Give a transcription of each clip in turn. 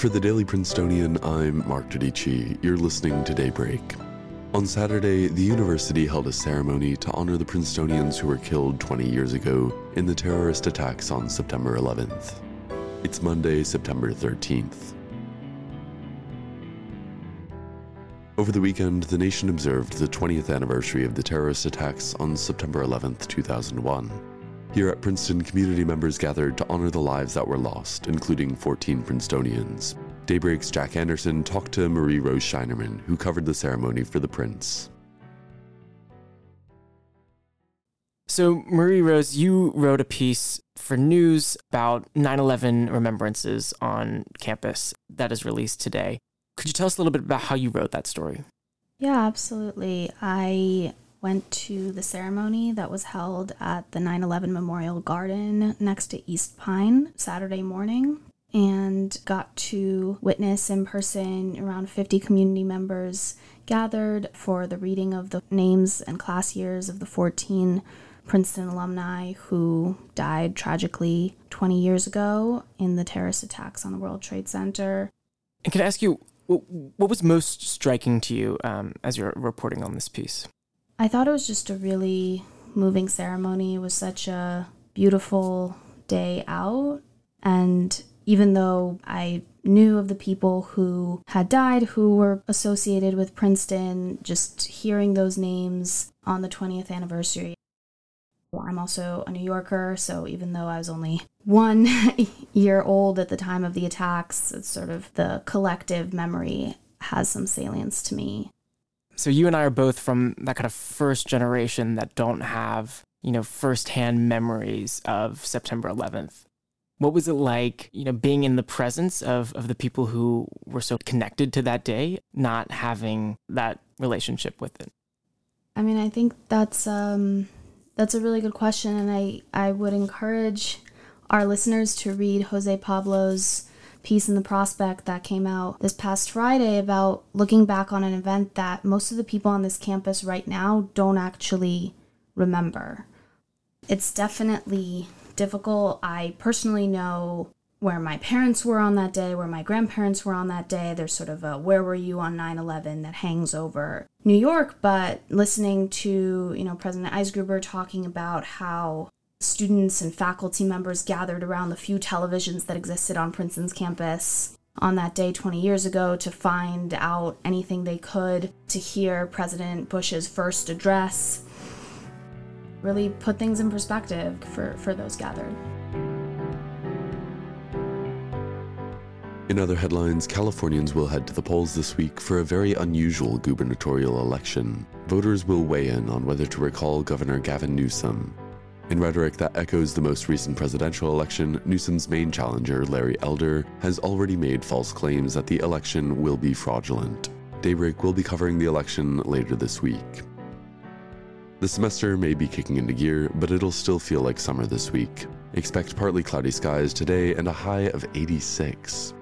For the Daily Princetonian, I'm Mark Dodici. You're listening to Daybreak. On Saturday, the university held a ceremony to honor the Princetonians who were killed 20 years ago in the terrorist attacks on September 11th. It's Monday, September 13th. Over the weekend, the nation observed the 20th anniversary of the terrorist attacks on September 11th, 2001. Here at Princeton, community members gathered to honor the lives that were lost, including 14 Princetonians. Daybreak's Jack Anderson talked to Marie Rose Scheinerman, who covered the ceremony for the Prince. So, Marie Rose, you wrote a piece for news about 9 11 remembrances on campus that is released today. Could you tell us a little bit about how you wrote that story? Yeah, absolutely. I went to the ceremony that was held at the 9 11 Memorial Garden next to East Pyne Saturday morning and got to witness in person around 50 community members gathered for the reading of the names and class years of the 14 Princeton alumni who died tragically 20 years ago in the terrorist attacks on the World Trade Center. And can I ask you, what was most striking to you um, as you're reporting on this piece? I thought it was just a really moving ceremony. It was such a beautiful day out. And even though I knew of the people who had died who were associated with Princeton, just hearing those names on the 20th anniversary. I'm also a New Yorker, so even though I was only one year old at the time of the attacks, it's sort of the collective memory has some salience to me. So you and I are both from that kind of first generation that don't have, you know, firsthand memories of September 11th. What was it like, you know, being in the presence of, of the people who were so connected to that day, not having that relationship with it? I mean, I think that's um, that's a really good question, and I I would encourage our listeners to read Jose Pablo's piece in the prospect that came out this past Friday about looking back on an event that most of the people on this campus right now don't actually remember. It's definitely difficult. I personally know where my parents were on that day, where my grandparents were on that day. There's sort of a where were you on 9/11 that hangs over New York, but listening to, you know, President Eisgruber talking about how students and faculty members gathered around the few televisions that existed on Princeton's campus on that day 20 years ago to find out anything they could to hear President Bush's first address. Really put things in perspective for, for those gathered. In other headlines, Californians will head to the polls this week for a very unusual gubernatorial election. Voters will weigh in on whether to recall Governor Gavin Newsom, in rhetoric that echoes the most recent presidential election, Newsom's main challenger, Larry Elder, has already made false claims that the election will be fraudulent. Daybreak will be covering the election later this week. The semester may be kicking into gear, but it'll still feel like summer this week. Expect partly cloudy skies today and a high of 86.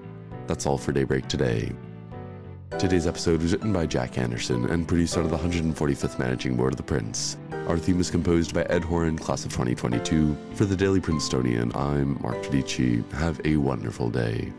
That's all for Daybreak today. Today's episode was written by Jack Anderson and produced under the 145th Managing Board of the Prince. Our theme is composed by Ed Horan, class of 2022. For the Daily Princetonian, I'm Mark Dodici. Have a wonderful day.